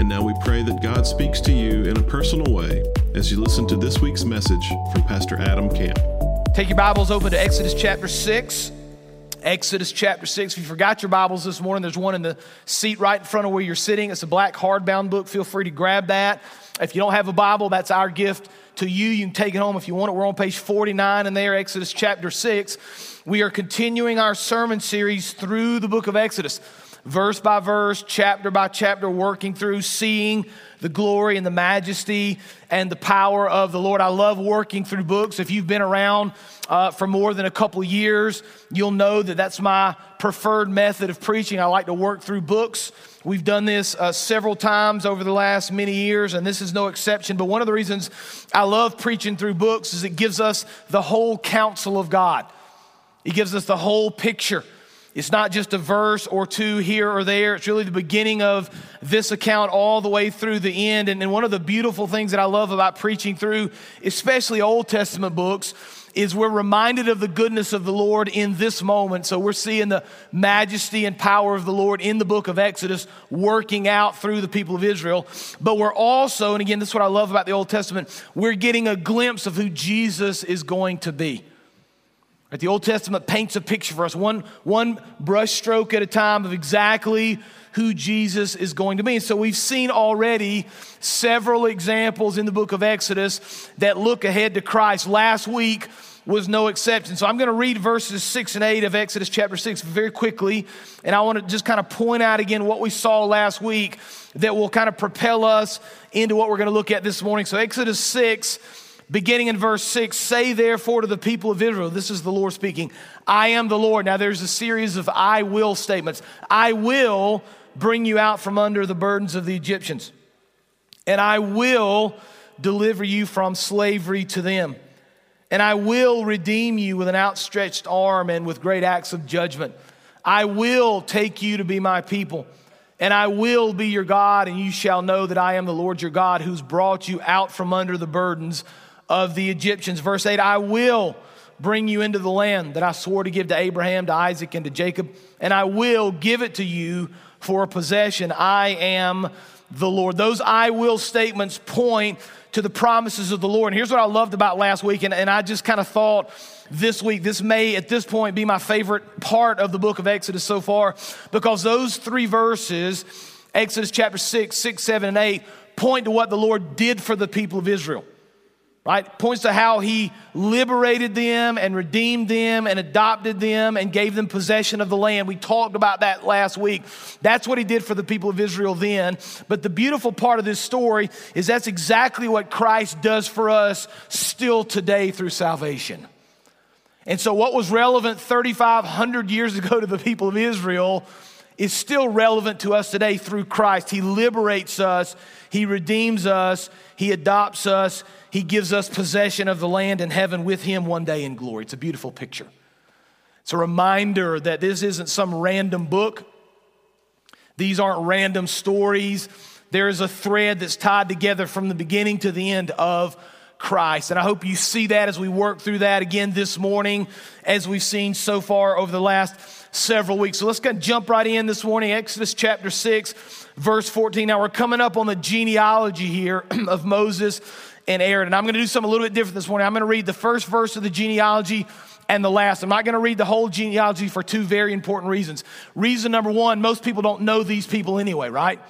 And now we pray that God speaks to you in a personal way as you listen to this week's message from Pastor Adam Camp. Take your Bibles open to Exodus chapter 6. Exodus chapter 6. If you forgot your Bibles this morning, there's one in the seat right in front of where you're sitting. It's a black hardbound book. Feel free to grab that. If you don't have a Bible, that's our gift to you. You can take it home if you want it. We're on page 49 in there, Exodus chapter 6. We are continuing our sermon series through the book of Exodus verse by verse, chapter by chapter, working through, seeing the glory and the majesty and the power of the Lord. I love working through books. If you've been around uh, for more than a couple years, you'll know that that's my preferred method of preaching. I like to work through books. We've done this uh, several times over the last many years, and this is no exception. But one of the reasons I love preaching through books is it gives us the whole counsel of God. It gives us the whole picture. It's not just a verse or two here or there. It's really the beginning of this account all the way through the end. And, and one of the beautiful things that I love about preaching through, especially Old Testament books, is we're reminded of the goodness of the Lord in this moment. So we're seeing the majesty and power of the Lord in the book of Exodus working out through the people of Israel. But we're also, and again, this is what I love about the Old Testament, we're getting a glimpse of who Jesus is going to be. The Old Testament paints a picture for us, one, one brush stroke at a time of exactly who Jesus is going to be. And so we've seen already several examples in the book of Exodus that look ahead to Christ. Last week was no exception. So I'm going to read verses 6 and 8 of Exodus chapter 6 very quickly. And I want to just kind of point out again what we saw last week that will kind of propel us into what we're going to look at this morning. So Exodus 6 beginning in verse 6 say therefore to the people of israel this is the lord speaking i am the lord. Now there's a series of i will statements. I will bring you out from under the burdens of the egyptians and i will deliver you from slavery to them and i will redeem you with an outstretched arm and with great acts of judgment. I will take you to be my people and I will be your God, and you shall know that I am the Lord your God who's brought you out from under the burdens of the Egyptians. Verse 8 I will bring you into the land that I swore to give to Abraham, to Isaac, and to Jacob, and I will give it to you for a possession. I am the Lord. Those I will statements point to the promises of the Lord. And here's what I loved about last week, and, and I just kind of thought this week, this may at this point be my favorite part of the book of Exodus so far, because those three verses, Exodus chapter 6, 6, 7, and 8, point to what the Lord did for the people of Israel right? Points to how he liberated them and redeemed them and adopted them and gave them possession of the land. We talked about that last week. That's what he did for the people of Israel then. But the beautiful part of this story is that's exactly what Christ does for us still today through salvation. And so, what was relevant 3,500 years ago to the people of Israel is still relevant to us today through Christ. He liberates us, He redeems us, He adopts us, he gives us possession of the land in heaven with Him one day in glory. It's a beautiful picture. It's a reminder that this isn't some random book, these aren't random stories. There is a thread that's tied together from the beginning to the end of Christ. And I hope you see that as we work through that again this morning, as we've seen so far over the last several weeks. So let's go jump right in this morning, Exodus chapter 6, verse 14. Now we're coming up on the genealogy here of Moses and Aaron. And I'm going to do something a little bit different this morning. I'm going to read the first verse of the genealogy and the last. I'm not going to read the whole genealogy for two very important reasons. Reason number one, most people don't know these people anyway, right?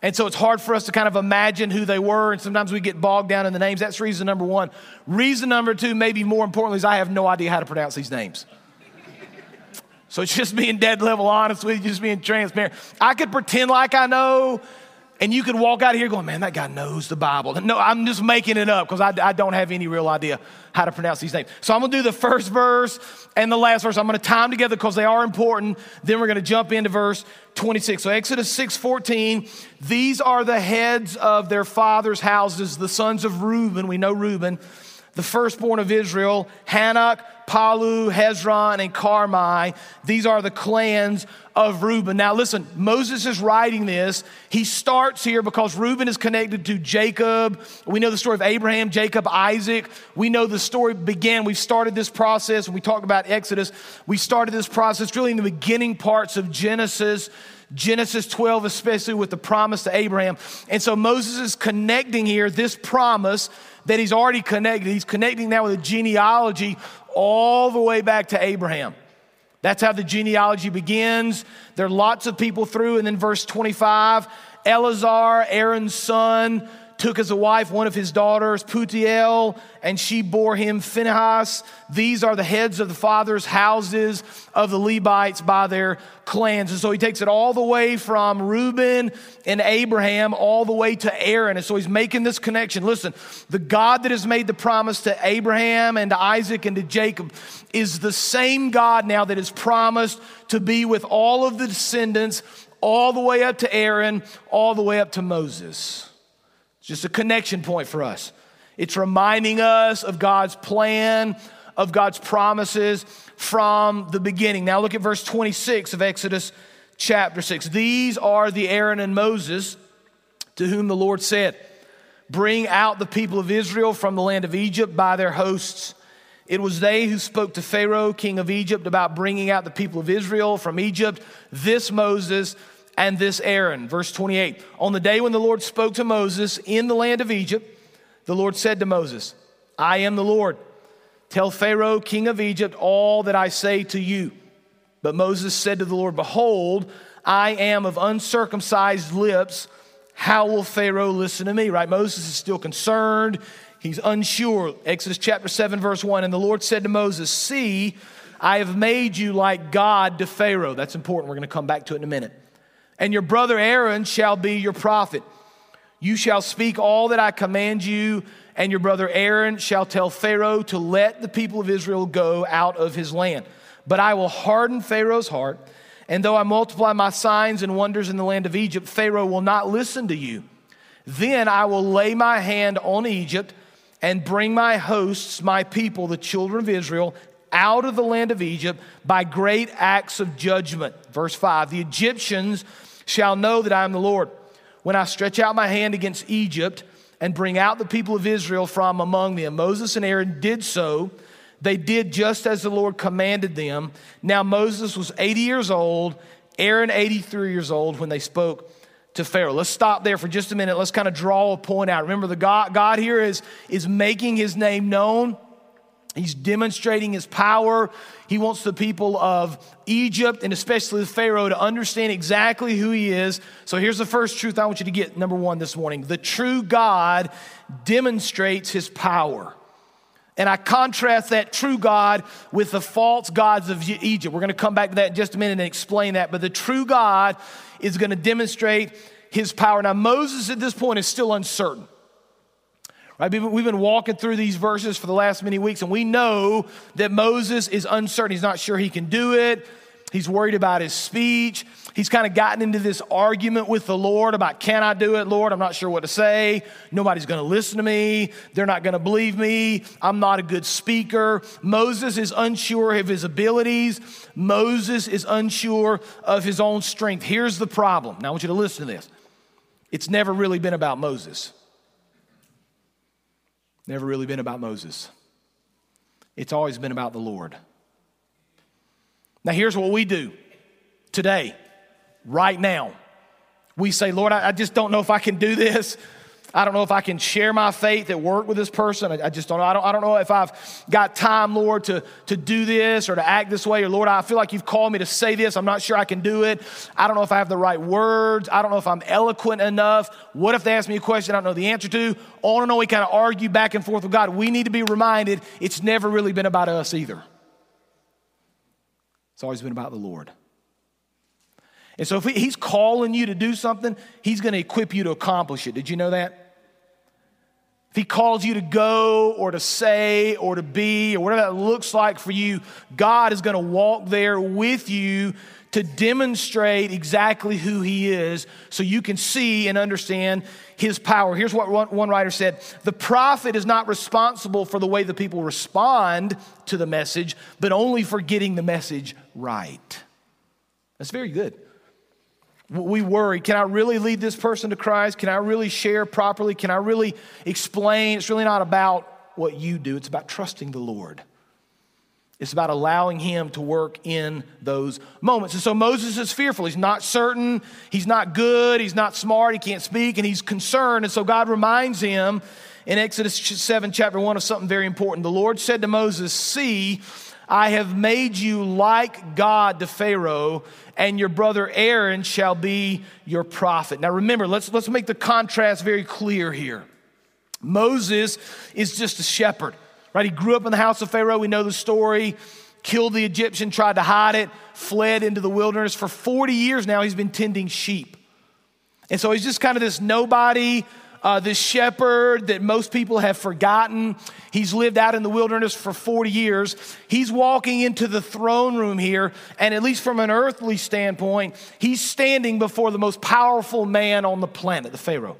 And so it's hard for us to kind of imagine who they were, and sometimes we get bogged down in the names. That's reason number one. Reason number two, maybe more importantly, is I have no idea how to pronounce these names. So it's just being dead level honest with you, just being transparent. I could pretend like I know, And you could walk out of here going, man, that guy knows the Bible. No, I'm just making it up because I, I, don't have any real idea how to pronounce these names. So I'm going to do the first verse and the last verse. I'm going to tie them together because they are important. Then we're going to jump into verse 26. So Exodus 6 14, these are the heads of their fathers' houses, the sons of Reuben. We know Reuben, the firstborn of Israel, Hanoch, Pallu, Hezron, and Carmi. These are the clans of Reuben. Now, listen, Moses is writing this. He starts here because Reuben is connected to Jacob. We know the story of Abraham, Jacob, Isaac. We know the story began. We've started this process. We talked about Exodus, we started this process really in the beginning parts of Genesis. Genesis 12, especially with the promise to Abraham. And so Moses is connecting here this promise that he's already connected. He's connecting now with a genealogy all the way back to Abraham. That's how the genealogy begins. There are lots of people through, and then verse 25 Eleazar, Aaron's son, took as a wife one of his daughters, Putiel, and she bore him Phinehas. These are the heads of the fathers' houses of the Levites by their clans. And so he takes it all the way from Reuben and Abraham all the way to Aaron. And so he's making this connection. Listen, the God that has made the promise to Abraham and to Isaac and to Jacob is the same God now that has promised to be with all of the descendants all the way up to Aaron, all the way up to Moses just a connection point for us. It's reminding us of God's plan, of God's promises from the beginning. Now look at verse 26 of Exodus chapter 6. These are the Aaron and Moses to whom the Lord said, Bring out the people of Israel from the land of Egypt by their hosts. It was they who spoke to Pharaoh, king of Egypt, about bringing out the people of Israel from Egypt. This Moses and this Aaron. Verse 28 On the day when the Lord spoke to Moses in the land of Egypt, the Lord said to Moses, I am the Lord. Tell Pharaoh, king of Egypt, all that I say to you. But Moses said to the Lord, Behold, I am of uncircumcised lips. How will Pharaoh listen to me? Right? Moses is still concerned. He's unsure. Exodus chapter 7, verse 1. And the Lord said to Moses, See, I have made you like God to Pharaoh. That's important. We're going to come back to it in a minute and your brother Aaron shall be your prophet. You shall speak all that I command you, and your brother Aaron shall tell Pharaoh to let the people of Israel go out of his land. But I will harden Pharaoh's heart, and though I multiply my signs and wonders in the land of Egypt, Pharaoh will not listen to you. Then I will lay my hand on Egypt and bring my hosts, my people, the children of Israel, out of the land of Egypt by great acts of judgment. Verse 5 The Egyptians shall know that I am the Lord. When I stretch out my hand against Egypt and bring out the people of Israel from among them. Moses and Aaron did so. They did just as the Lord commanded them. Now Moses was 80 years old, Aaron 83 years old when they spoke to Pharaoh. Let's stop there for just a minute. Let's kind of draw a point out. Remember, the God, God here is, is making his name known. He's demonstrating his power. He wants the people of Egypt and especially the Pharaoh to understand exactly who he is. So here's the first truth I want you to get number one this morning the true God demonstrates his power. And I contrast that true God with the false gods of Egypt. We're going to come back to that in just a minute and explain that. But the true God is going to demonstrate his power. Now, Moses at this point is still uncertain. Right? We've been walking through these verses for the last many weeks, and we know that Moses is uncertain. He's not sure he can do it. He's worried about his speech. He's kind of gotten into this argument with the Lord about, can I do it, Lord? I'm not sure what to say. Nobody's going to listen to me. They're not going to believe me. I'm not a good speaker. Moses is unsure of his abilities. Moses is unsure of his own strength. Here's the problem. Now, I want you to listen to this. It's never really been about Moses. Never really been about Moses. It's always been about the Lord. Now, here's what we do today, right now. We say, Lord, I, just don't know if I can do this. I don't know if I can share my faith at work with this person. I, I, just don't know. I don't, I don't know if I've got time, Lord, to, to do this or to act this way. Or, Lord, I feel like you've called me to say this. I'm not sure I can do it. I don't know if I have the right words. I don't know if I'm eloquent enough. What if they ask me a question I don't know the answer to? On and on, we kind of argue back and forth with God. We need to be reminded it's never really been about us either, it's always been about the Lord. And so if he's calling you to do something, he's going to equip you to accomplish it. Did you know that? He calls you to go or to say or to be or whatever that looks like for you, God is going to walk there with you to demonstrate exactly who he is so you can see and understand his power. Here's what one writer said The prophet is not responsible for the way the people respond to the message, but only for getting the message right. That's very good. We worry can I really lead this person to Christ? Can I really share properly? Can I really explain? It's really not about what you do, it's about trusting the Lord. It's about allowing him to work in those moments. And so Moses is fearful. He's not certain. He's not good. He's not smart. He can't speak. And he's concerned. And so God reminds him in Exodus 7, chapter 1, of something very important. The Lord said to Moses, See, I have made you like God to Pharaoh, and your brother Aaron shall be your prophet. Now remember, let's, let's make the contrast very clear here. Moses is just a shepherd, right? He grew up in the house of Pharaoh. We know the story. Killed the Egyptian, tried to hide it, fled into the wilderness. For 40 years now, he's been tending sheep. And so he's just kind of this nobody uh, this shepherd that most people have forgotten. He's lived out in the wilderness for 40 years. He's walking into the throne room here, and at least from an earthly standpoint, he's standing before the most powerful man on the planet, the Pharaoh.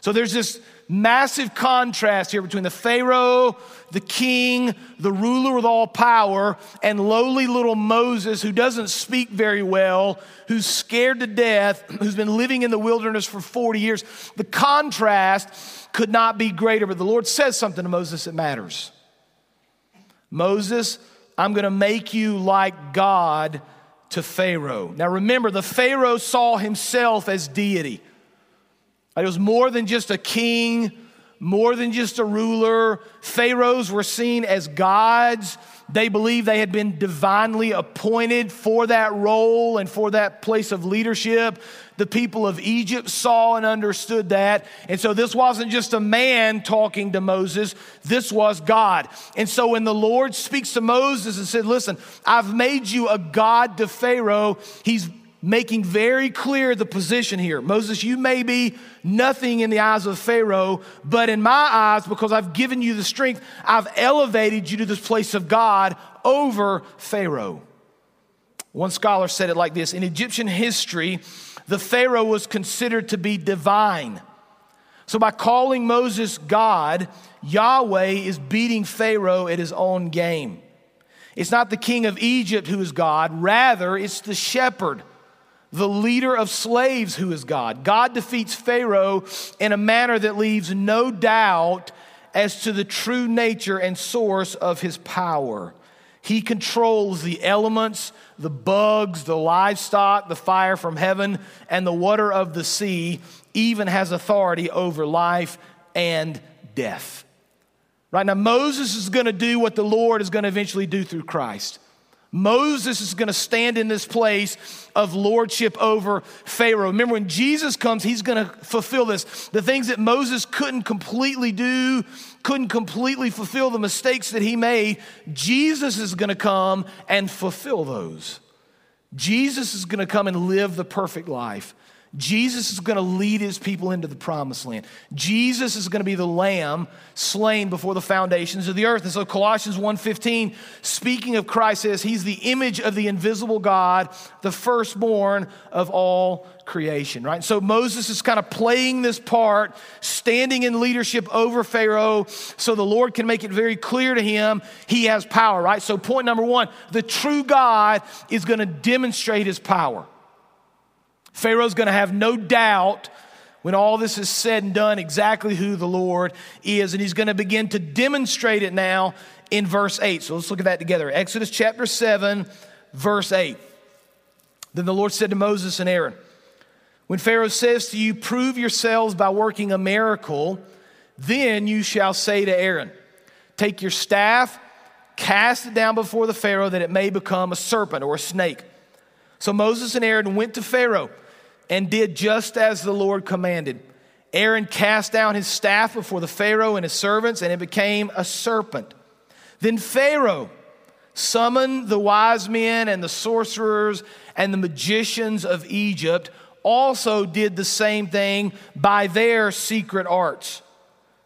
So there's this massive contrast here between the Pharaoh, the king, the ruler with all power, and lowly little Moses, who doesn't speak very well, who's scared to death, who's been living in the wilderness for 40 years. The contrast could not be greater, but the Lord says something to Moses that matters. Moses, I'm going to make you like God to Pharaoh. Now remember, the Pharaoh saw himself as deity. It was more than just a king, more than just a ruler. Pharaohs were seen as gods. They believed they had been divinely appointed for that role and for that place of leadership. The people of Egypt saw and understood that. And so this wasn't just a man talking to Moses, this was God. And so when the Lord speaks to Moses and said, Listen, I've made you a God to Pharaoh, he's making very clear the position here. Moses, you may be nothing in the eyes of Pharaoh, but in my eyes, because I've given you the strength, I've elevated you to this place of God over Pharaoh. One scholar said it like this In Egyptian history, the Pharaoh was considered to be divine. So by calling Moses God, Yahweh is beating Pharaoh at his own game. It's not the king of Egypt who is God, rather, it's the shepherd the leader of slaves who is God. God defeats Pharaoh in a manner that leaves no doubt as to the true nature and source of his power. He controls the elements, the bugs, the livestock, the fire from heaven, and the water of the sea, even has authority over life and death. Right now, Moses is going to do what the Lord is going to eventually do through Christ. Moses is going to stand in this place of lordship over Pharaoh. Remember, when Jesus comes, he's going to fulfill this. The things that Moses couldn't completely do, couldn't completely fulfill the mistakes that he made, Jesus is going to come and fulfill those. Jesus is going to come and live the perfect life. Jesus is going to lead his people into the promised land. Jesus is going to be the lamb slain before the foundations of the earth. And so Colossians 1:15 speaking of Christ says he's the image of the invisible God, the firstborn of all creation, right? So Moses is kind of playing this part, standing in leadership over Pharaoh so the Lord can make it very clear to him he has power, right? So point number 1, the true God is going to demonstrate his power. Pharaoh's going to have no doubt when all this is said and done exactly who the Lord is. And he's going to begin to demonstrate it now in verse 8. So let's look at that together. Exodus chapter 7, verse 8. Then the Lord said to Moses and Aaron, When Pharaoh says to you, Prove yourselves by working a miracle, then you shall say to Aaron, Take your staff, cast it down before the Pharaoh that it may become a serpent or a snake. So Moses and Aaron went to Pharaoh and did just as the Lord commanded. Aaron cast down his staff before the Pharaoh and his servants, and it became a serpent. Then Pharaoh summoned the wise men and the sorcerers and the magicians of Egypt also did the same thing by their secret arts.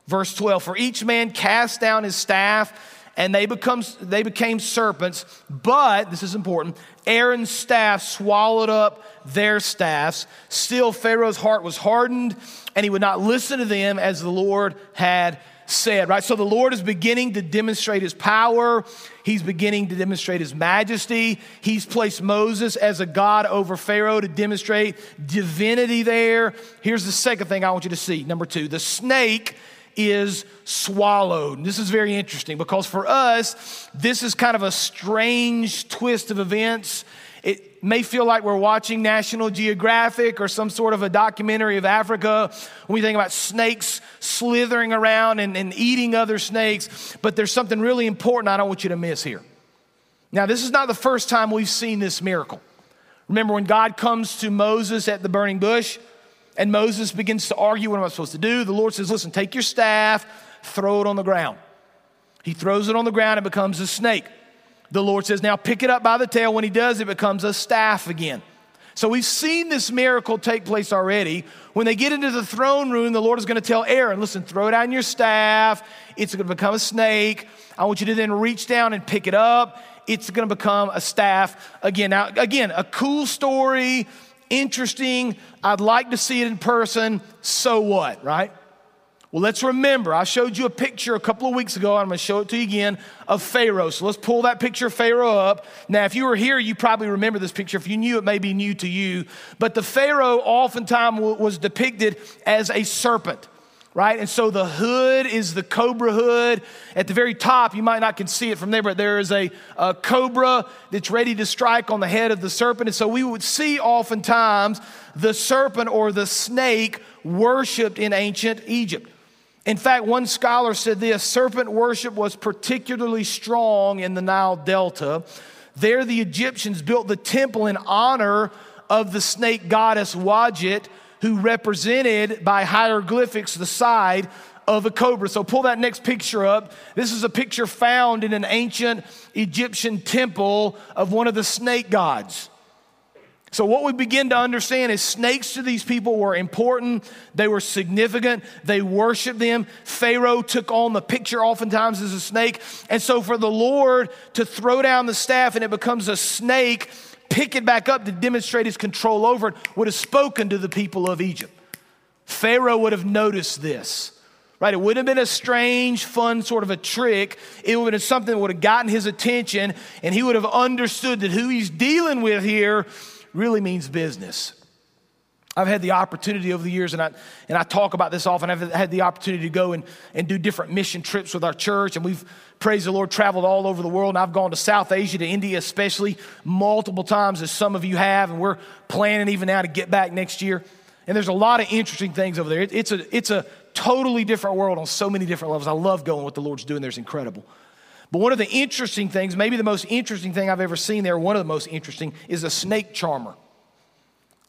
Verse 12 For each man cast down his staff, and they, becomes, they became serpents, but, this is important, Aaron's staff swallowed up their staffs. Still, Pharaoh's heart was hardened, and he would not listen to them as the Lord had said, right? So the Lord is beginning to demonstrate his power. He's beginning to demonstrate his majesty. He's placed Moses as a God over Pharaoh to demonstrate divinity there. Here's the second thing I want you to see. Number two, the snake is swallowed. And this is very interesting because for us, this is kind of a strange twist of events. It may feel like we're watching National Geographic or some sort of a documentary of Africa when we think about snakes slithering around and, and eating other snakes, but there's something really important I don't want you to miss here. Now, this is not the first time we've seen this miracle. Remember when God comes to Moses at the burning bush and Moses begins to argue, What am I supposed to do? The Lord says, Listen, take your staff, throw it on the ground. He throws it on the ground, it becomes a snake. The Lord says, Now pick it up by the tail. When he does, it becomes a staff again. So we've seen this miracle take place already. When they get into the throne room, the Lord is going to tell Aaron, listen, throw down your staff. It's going to become a snake. I want you to then reach down and pick it up. It's going to become a staff again. Now, again, a cool story, interesting. I'd like to see it in person. So what, right? Well, let's remember, I showed you a picture a couple of weeks ago. I'm going to show it to you again of Pharaoh. So let's pull that picture of Pharaoh up. Now, if you were here, you probably remember this picture. If you knew, it may be new to you. But the Pharaoh oftentimes was depicted as a serpent right? And so the hood is the cobra hood. At the very top, you might not can see it from there, but there is a, a, cobra that's ready to strike on the head of the serpent. And so we would see oftentimes the serpent or the snake worshiped in ancient Egypt. In fact, one scholar said this serpent worship was particularly strong in the Nile Delta. There, the Egyptians built the temple in honor of the snake goddess Wadjet, who represented by hieroglyphics the side of a cobra. So pull that next picture up. This is a picture found in an ancient Egyptian temple of one of the snake gods. So, what we begin to understand is snakes to these people were important, they were significant, they worshiped them. Pharaoh took on the picture oftentimes as a snake. And so, for the Lord to throw down the staff and it becomes a snake, pick it back up to demonstrate his control over it, would have spoken to the people of Egypt. Pharaoh would have noticed this. Right? It wouldn't have been a strange, fun sort of a trick. It would have been something that would have gotten his attention, and he would have understood that who he's dealing with here really means business. I've had the opportunity over the years, and I, and I talk about this often. I've had the opportunity to go and, and do different mission trips with our church, and we've, praise the Lord, traveled all over the world. And I've gone to South Asia, to India especially, multiple times, as some of you have, and we're planning even now to get back next year. And there's a lot of interesting things over there. It, it's, a, it's a totally different world on so many different levels. I love going what the Lord's doing there is incredible. But one of the interesting things, maybe the most interesting thing I've ever seen there, one of the most interesting, is a snake charmer.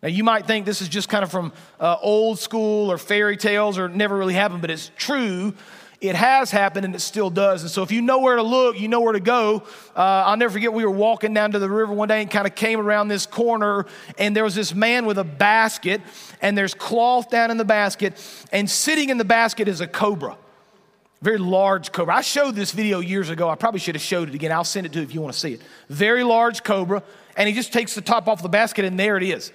Now, you might think this is just kind of from uh, old school or fairy tales or never really happened, but it's true. It has happened and it still does. And so, if you know where to look, you know where to go. Uh, I'll never forget, we were walking down to the river one day and kind of came around this corner, and there was this man with a basket, and there's cloth down in the basket, and sitting in the basket is a cobra very large cobra. I showed this video years ago. I probably should have showed it again. I'll send it to you if you want to see it. Very large cobra, and he just takes the top off the basket, and there it is.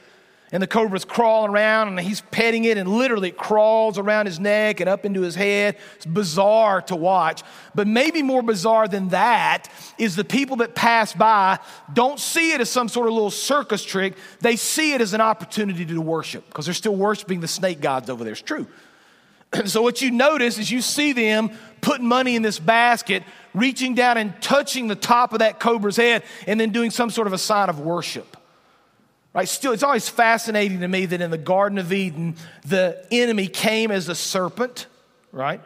And the cobra's crawling around, and he's petting it, and literally it crawls around his neck and up into his head. It's bizarre to watch. But maybe more bizarre than that is the people that pass by don't see it as some sort of little circus trick. They see it as an opportunity to worship because they're still worshiping the snake gods over there. It's true. so what you notice is you see them putting money in this basket, reaching down and touching the top of that cobra's head, and then doing some sort of a sign of worship. Right? Still, it's always fascinating to me that in the Garden of Eden, the enemy came as a serpent, right?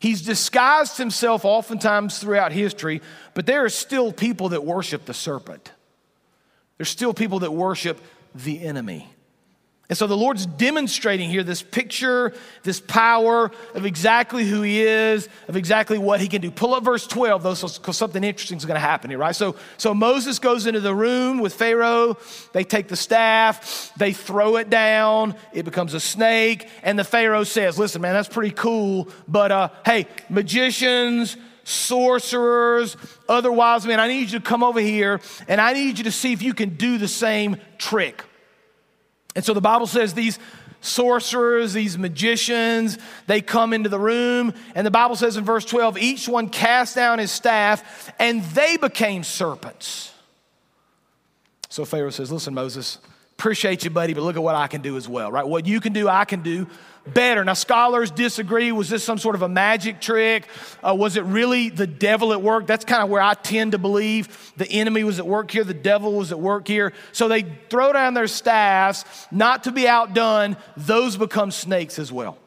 He's disguised himself oftentimes throughout history, but there are still people that worship the serpent. There's still people that worship the enemy. And so the Lord's demonstrating here this picture, this power of exactly who He is, of exactly what He can do. Pull up verse 12, though, because something interesting is going to happen here, right? So, so Moses goes into the room with Pharaoh. They take the staff, they throw it down, it becomes a snake. And the Pharaoh says, Listen, man, that's pretty cool, but uh, hey, magicians, sorcerers, other wise men, I need you to come over here and I need you to see if you can do the same trick. And so the Bible says these sorcerers, these magicians, they come into the room. And the Bible says in verse 12, each one cast down his staff and they became serpents. So Pharaoh says, Listen, Moses, appreciate you, buddy, but look at what I can do as well, right? What you can do, I can do better. Now, scholars disagree. Was this some sort of a magic trick? Uh, was it really the devil at work? That's kind of where I tend to believe the enemy was at work here, the devil was at work here. So they throw down their staffs, not to be outdone, those become snakes as well.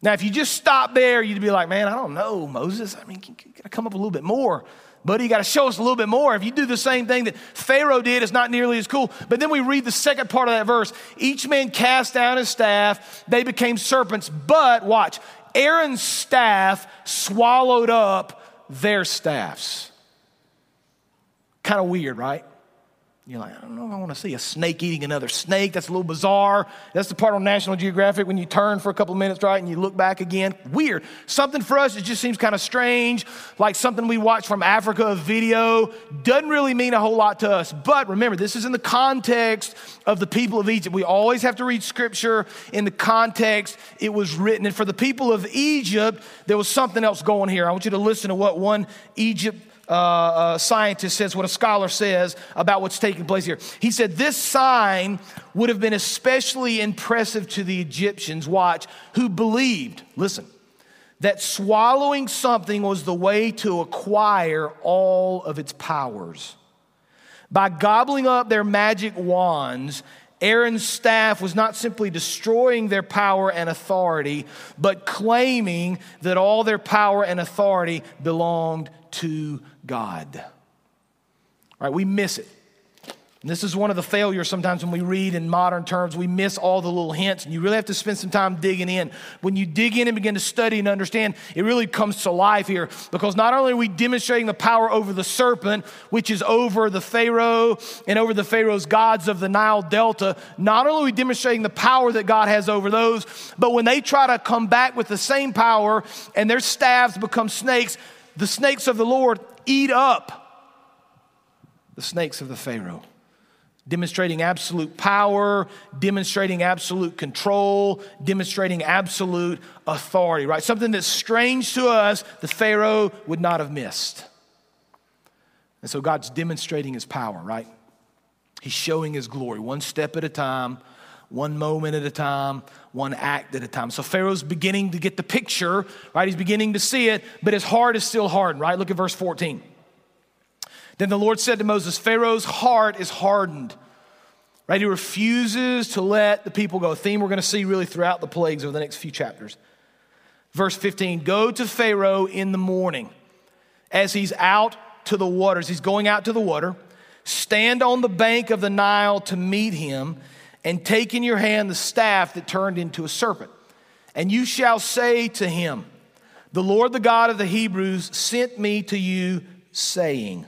Now, if you just stop there, you'd be like, man, I don't know, Moses. I mean, you gotta come up a little bit more. Buddy, you got to show us a little bit more. If you do the same thing that Pharaoh did, it's not nearly as cool. But then we read the second part of that verse. Each man cast down his staff, they became serpents. But watch, Aaron's staff swallowed up their staffs. Kind of weird, right? You're like, I don't know if I want to see a snake eating another snake. That's a little bizarre. That's the part on National Geographic when you turn for a couple minutes, right, and you look back again. Weird. Something for us, it just seems kind of strange, like something we watch from Africa, a video. Doesn't really mean a whole lot to us. But remember, this is in the context of the people of Egypt. We always have to read scripture in the context it was written. And for the people of Egypt, there was something else going here. I want you to listen to what one Egypt uh, uh, scientist says, what a scholar says about what's taking place here. He said, This sign would have been especially impressive to the Egyptians, watch, who believed, listen, that swallowing something was the way to acquire all of its powers. By gobbling up their magic wands, Aaron's staff was not simply destroying their power and authority, but claiming that all their power and authority belonged to God. Right, we miss it. And this is one of the failures sometimes when we read in modern terms, we miss all the little hints, and you really have to spend some time digging in. When you dig in and begin to study and understand, it really comes to life here because not only are we demonstrating the power over the serpent, which is over the Pharaoh and over the Pharaoh's gods of the Nile Delta, not only are we demonstrating the power that God has over those, but when they try to come back with the same power and their staffs become snakes, the snakes of the Lord eat up the snakes of the Pharaoh demonstrating absolute power, demonstrating absolute control, demonstrating absolute authority, right? Something that's strange to us, the Pharaoh would not have missed. And so God's demonstrating his power, right? He's showing his glory one step at a time, one moment at a time, one act at a time. So Pharaoh's beginning to get the picture, right? He's beginning to see it, but his heart is still hardened, right? Look at verse 14. Then the Lord said to Moses, Pharaoh's heart is hardened. Right? He refuses to let the people go. A theme we're going to see really throughout the plagues over the next few chapters. Verse 15 Go to Pharaoh in the morning as he's out to the waters. He's going out to the water. Stand on the bank of the Nile to meet him, and take in your hand the staff that turned into a serpent. And you shall say to him, The Lord, the God of the Hebrews, sent me to you, saying,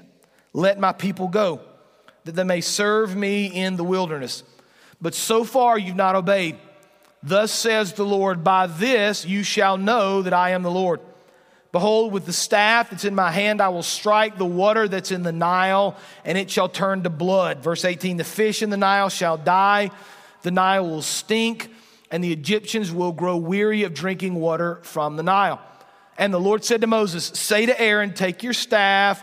let my people go, that they may serve me in the wilderness. But so far you've not obeyed. Thus says the Lord, By this you shall know that I am the Lord. Behold, with the staff that's in my hand, I will strike the water that's in the Nile, and it shall turn to blood. Verse 18 The fish in the Nile shall die, the Nile will stink, and the Egyptians will grow weary of drinking water from the Nile. And the Lord said to Moses, Say to Aaron, Take your staff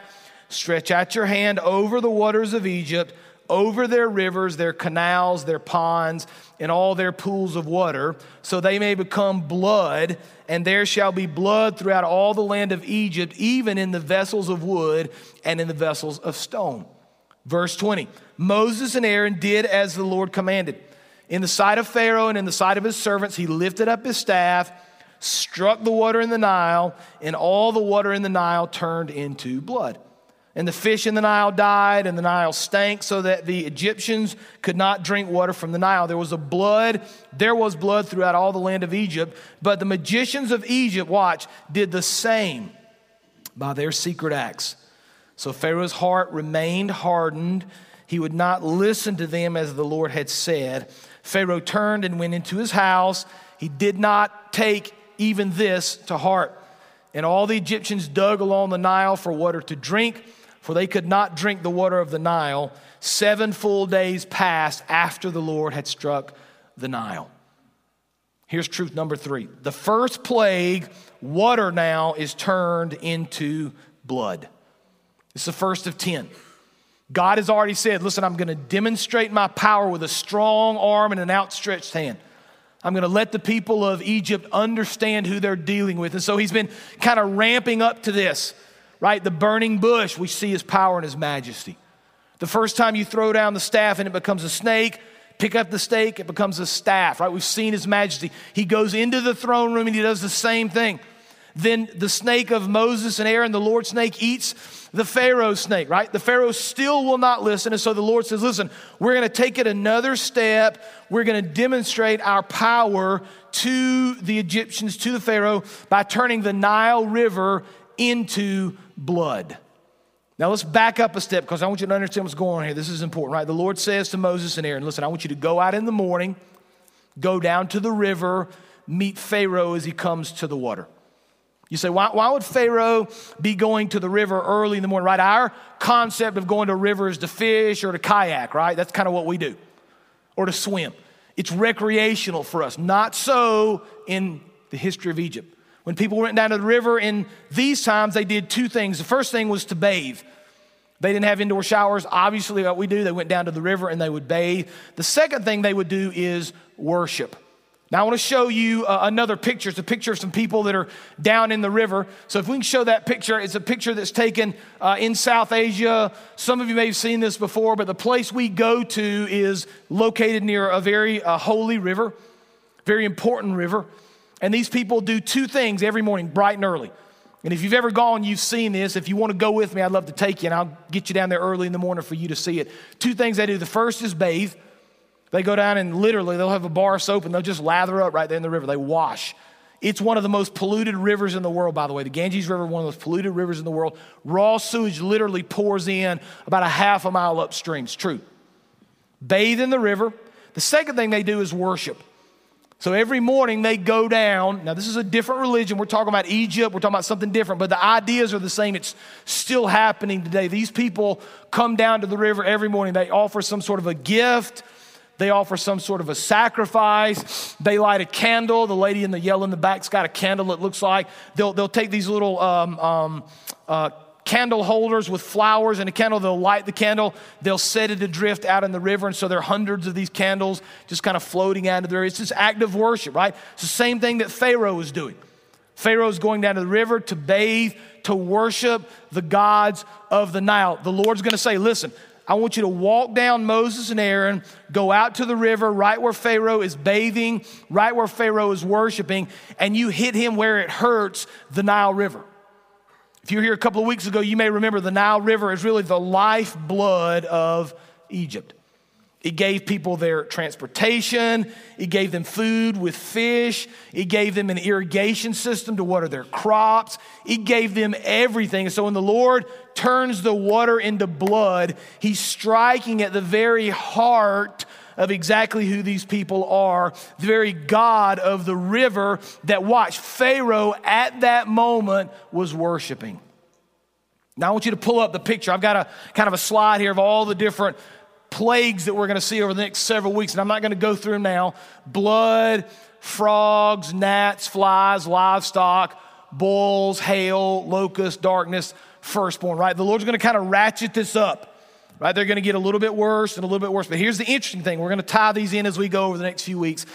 Stretch out your hand over the waters of Egypt, over their rivers, their canals, their ponds, and all their pools of water, so they may become blood, and there shall be blood throughout all the land of Egypt, even in the vessels of wood and in the vessels of stone. Verse 20 Moses and Aaron did as the Lord commanded. In the sight of Pharaoh and in the sight of his servants, he lifted up his staff, struck the water in the Nile, and all the water in the Nile turned into blood. And the fish in the Nile died, and the Nile stank, so that the Egyptians could not drink water from the Nile. There was a blood, there was blood throughout all the land of Egypt. But the magicians of Egypt, watch, did the same by their secret acts. So Pharaoh's heart remained hardened. He would not listen to them as the Lord had said. Pharaoh turned and went into his house. He did not take even this to heart. And all the Egyptians dug along the Nile for water to drink for they could not drink the water of the Nile. Seven full days passed after the Lord had struck the Nile. Here's truth number three the first plague, water now is turned into blood. It's the first of 10. God has already said, Listen, I'm going to demonstrate my power with a strong arm and an outstretched hand. I'm going to let the people of Egypt understand who they're dealing with. And so he's been kind of ramping up to this right? The burning bush, we see his power and his majesty. The first time you throw down the staff and it becomes a snake, pick up the stake, it becomes a staff, right? We've seen his majesty. He goes into the throne room and he does the same thing. Then the snake of Moses and Aaron, the Lord snake, eats the Pharaoh snake, right? The Pharaoh still will not listen. And so the Lord says, Listen, we're going to take it another step. We're going to demonstrate our power to the Egyptians, to the Pharaoh, by turning the Nile River into blood. Now let's back up a step because I want you to understand what's going on here. This is important, right? The Lord says to Moses and Aaron, listen, I want you to go out in the morning, go down to the river, meet Pharaoh as he comes to the water. You say, why, why would Pharaoh be going to the river early in the morning, right? Our concept of going to a river is to fish or to kayak, right? That's kind of what we do, or to swim. It's recreational for us, not so in the history of Egypt. When people went down to the river in these times, they did two things. The first thing was to bathe. They didn't have indoor showers. Obviously, what we do, they went down to the river and they would bathe. The second thing they would do is worship. Now, I want to show you uh, another picture. It's a picture of some people that are down in the river. So, if we can show that picture, it's a picture that's taken uh, in South Asia. Some of you may have seen this before, but the place we go to is located near a very uh, holy river, very important river. And these people do two things every morning, bright and early. And if you've ever gone, you've seen this. If you want to go with me, I'd love to take you and I'll get you down there early in the morning for you to see it. Two things they do. The first is bathe. They go down and literally they'll have a bar of soap and they'll just lather up right there in the river. They wash. It's one of the most polluted rivers in the world, by the way. The Ganges River, one of the most polluted rivers in the world. Raw sewage literally pours in about a half a mile upstream. It's true. Bathe in the river. The second thing they do is worship. So every morning they go down. Now, this is a different religion. We're talking about Egypt. We're talking about something different, but the ideas are the same. It's still happening today. These people come down to the river every morning. They offer some sort of a gift, they offer some sort of a sacrifice. They light a candle. The lady in the yellow in the back's got a candle, it looks like. They'll, they'll take these little um, um, uh, candle holders with flowers and a candle. They'll light the candle, they'll set it adrift out in the river. And so there are hundreds of these candles just kind of floating out of there. It's this act of worship, right? It's the same thing that Pharaoh was doing. Pharaoh is going down to the river to bathe, to worship the gods of the Nile. The Lord's going to say, Listen, I want you to walk down Moses and Aaron, go out to the river right where Pharaoh is bathing, right where Pharaoh is worshiping, and you hit him where it hurts the Nile River. If you were here a couple of weeks ago, you may remember the Nile River is really the lifeblood of Egypt. It gave people their transportation. It gave them food with fish. It gave them an irrigation system to water their crops. It gave them everything. so when the Lord turns the water into blood, He's striking at the very heart of exactly who these people are, the very God of the river that watched Pharaoh at that moment was worshiping. Now I want you to pull up the picture. I've got a kind of a slide here of all the different plagues that we're going to see over the next several weeks, and I'm not going to go through them now. Blood, frogs, gnats, flies, livestock, bulls, hail, locust, darkness, firstborn, right? The Lord's going to kind of ratchet this up right? They're going to get a little bit worse and a little bit worse. But here's the interesting thing we're going to tie these in as we go over the next few weeks.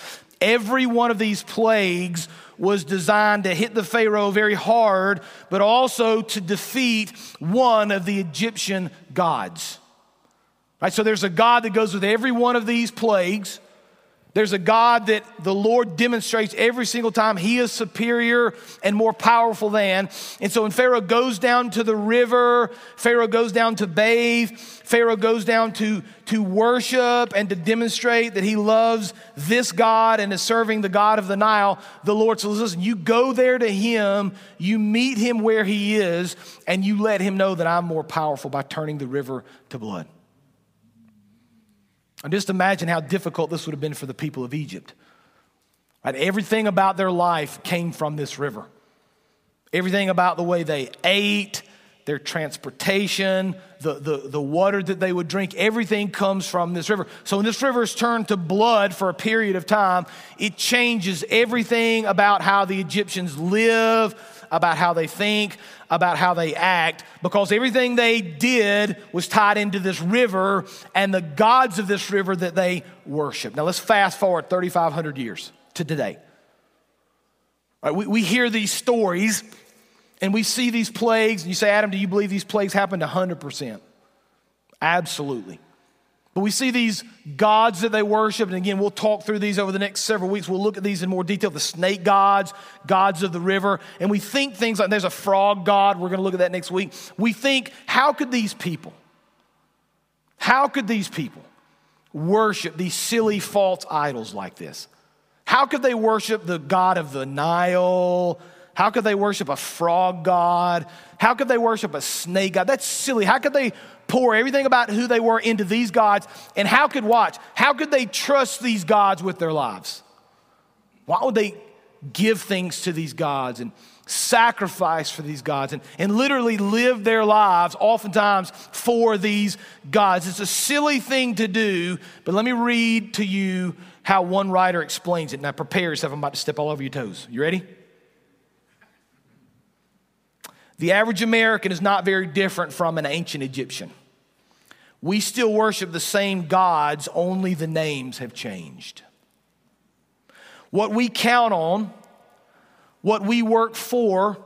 Every one of these plagues was designed to hit the Pharaoh very hard, but also to defeat one of the Egyptian gods. Right? So there's a God that goes with every one of these plagues. There's a God that the Lord demonstrates every single time he is superior and more powerful than. And so when Pharaoh goes down to the river, Pharaoh goes down to bathe, Pharaoh goes down to, to worship and to demonstrate that he loves this God and is serving the God of the Nile, the Lord says, Listen, you go there to him, you meet him where he is, and you let him know that I'm more powerful by turning the river to blood. And just imagine how difficult this would have been for the people of Egypt. Right? Everything about their life came from this river. Everything about the way they ate, their transportation, the, the, the water that they would drink, everything comes from this river. So when this river is turned to blood for a period of time, it changes everything about how the Egyptians live, about how they think, about how they act, because everything they did was tied into this river and the gods of this river that they worship. Now let's fast forward 3,500 years to today. Right, we, we hear these stories and we see these plagues, and you say, Adam, do you believe these plagues happened 100%? Absolutely. But we see these gods that they worship, and again, we'll talk through these over the next several weeks. We'll look at these in more detail the snake gods, gods of the river, and we think things like there's a frog god. We're going to look at that next week. We think, how could these people, how could these people worship these silly false idols like this? How could they worship the God of the Nile? How could they worship a frog god? How could they worship a snake god? That's silly. How could they pour everything about who they were into these gods? And how could, watch, how could they trust these gods with their lives? Why would they give things to these gods and sacrifice for these gods and, and literally live their lives oftentimes for these gods? It's a silly thing to do, but let me read to you how one writer explains it. Now, prepare yourself. I'm about to step all over your toes. You ready? The average American is not very different from an ancient Egyptian. We still worship the same gods, only the names have changed. What we count on, what we work for,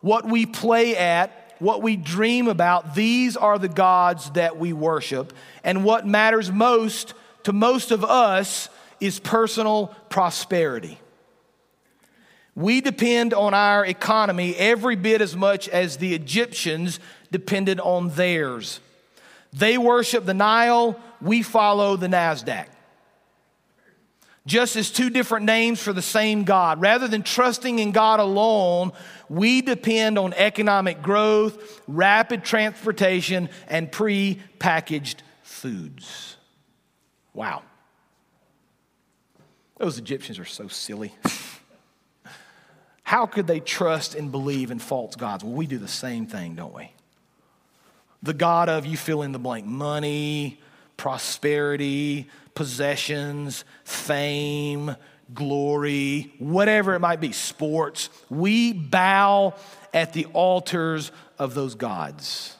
what we play at, what we dream about, these are the gods that we worship. And what matters most to most of us is personal prosperity. We depend on our economy every bit as much as the Egyptians depended on theirs. They worship the Nile, we follow the NASDAQ. Just as two different names for the same God. Rather than trusting in God alone, we depend on economic growth, rapid transportation, and pre packaged foods. Wow. Those Egyptians are so silly. How could they trust and believe in false gods? Well, we do the same thing, don't we? the God of you fill in the blank money, prosperity, possessions, fame, glory, whatever it might be, sports. We bow at the altars of those gods.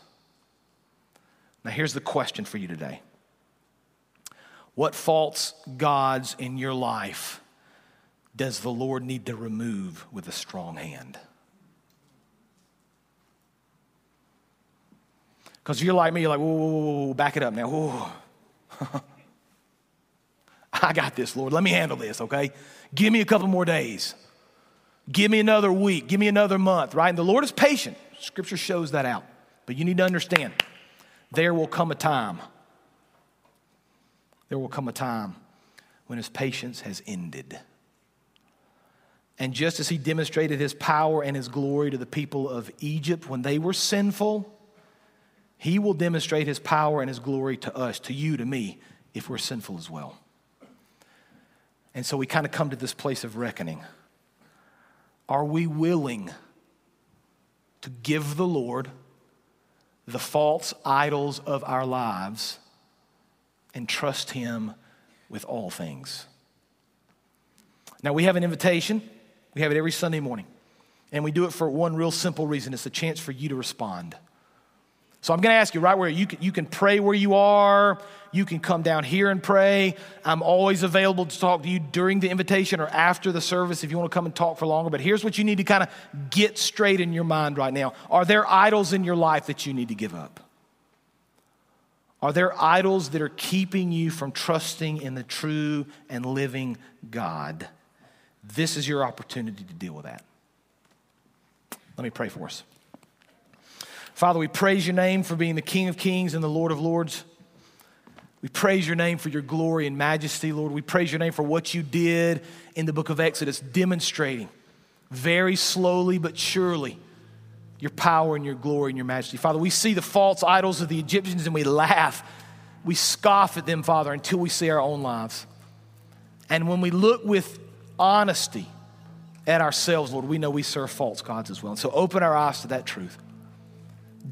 Now, here's the question for you today What false gods in your life does the Lord need to remove with a strong hand? Because you're like me, you're like, whoa, whoa, whoa, back it up now. Whoa. I got this, Lord. Let me handle this, okay? Give me a couple more days. Give me another week. Give me another month, right? And the Lord is patient. Scripture shows that out. But you need to understand there will come a time. There will come a time when his patience has ended. And just as he demonstrated his power and his glory to the people of Egypt when they were sinful, he will demonstrate his power and his glory to us, to you, to me, if we're sinful as well. And so we kind of come to this place of reckoning. Are we willing to give the Lord the false idols of our lives and trust Him with all things? Now, we have an invitation. We have it every Sunday morning. And we do it for one real simple reason it's a chance for you to respond. So I'm going to ask you right where you can, you can pray where you are. You can come down here and pray. I'm always available to talk to you during the invitation or after the service if you want to come and talk for longer. But here's what you need to kind of get straight in your mind right now Are there idols in your life that you need to give up? Are there idols that are keeping you from trusting in the true and living God? This is your opportunity to deal with that. Let me pray for us. Father, we praise your name for being the King of Kings and the Lord of Lords. We praise your name for your glory and majesty, Lord. We praise your name for what you did in the book of Exodus, demonstrating very slowly but surely your power and your glory and your majesty. Father, we see the false idols of the Egyptians and we laugh. We scoff at them, Father, until we see our own lives. And when we look with honesty at ourselves, Lord, we know we serve false gods as well. And so open our eyes to that truth.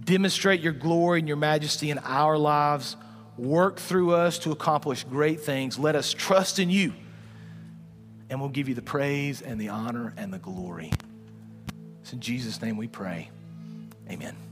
Demonstrate your glory and your majesty in our lives. Work through us to accomplish great things. Let us trust in you. And we'll give you the praise and the honor and the glory. It's in Jesus' name we pray. Amen.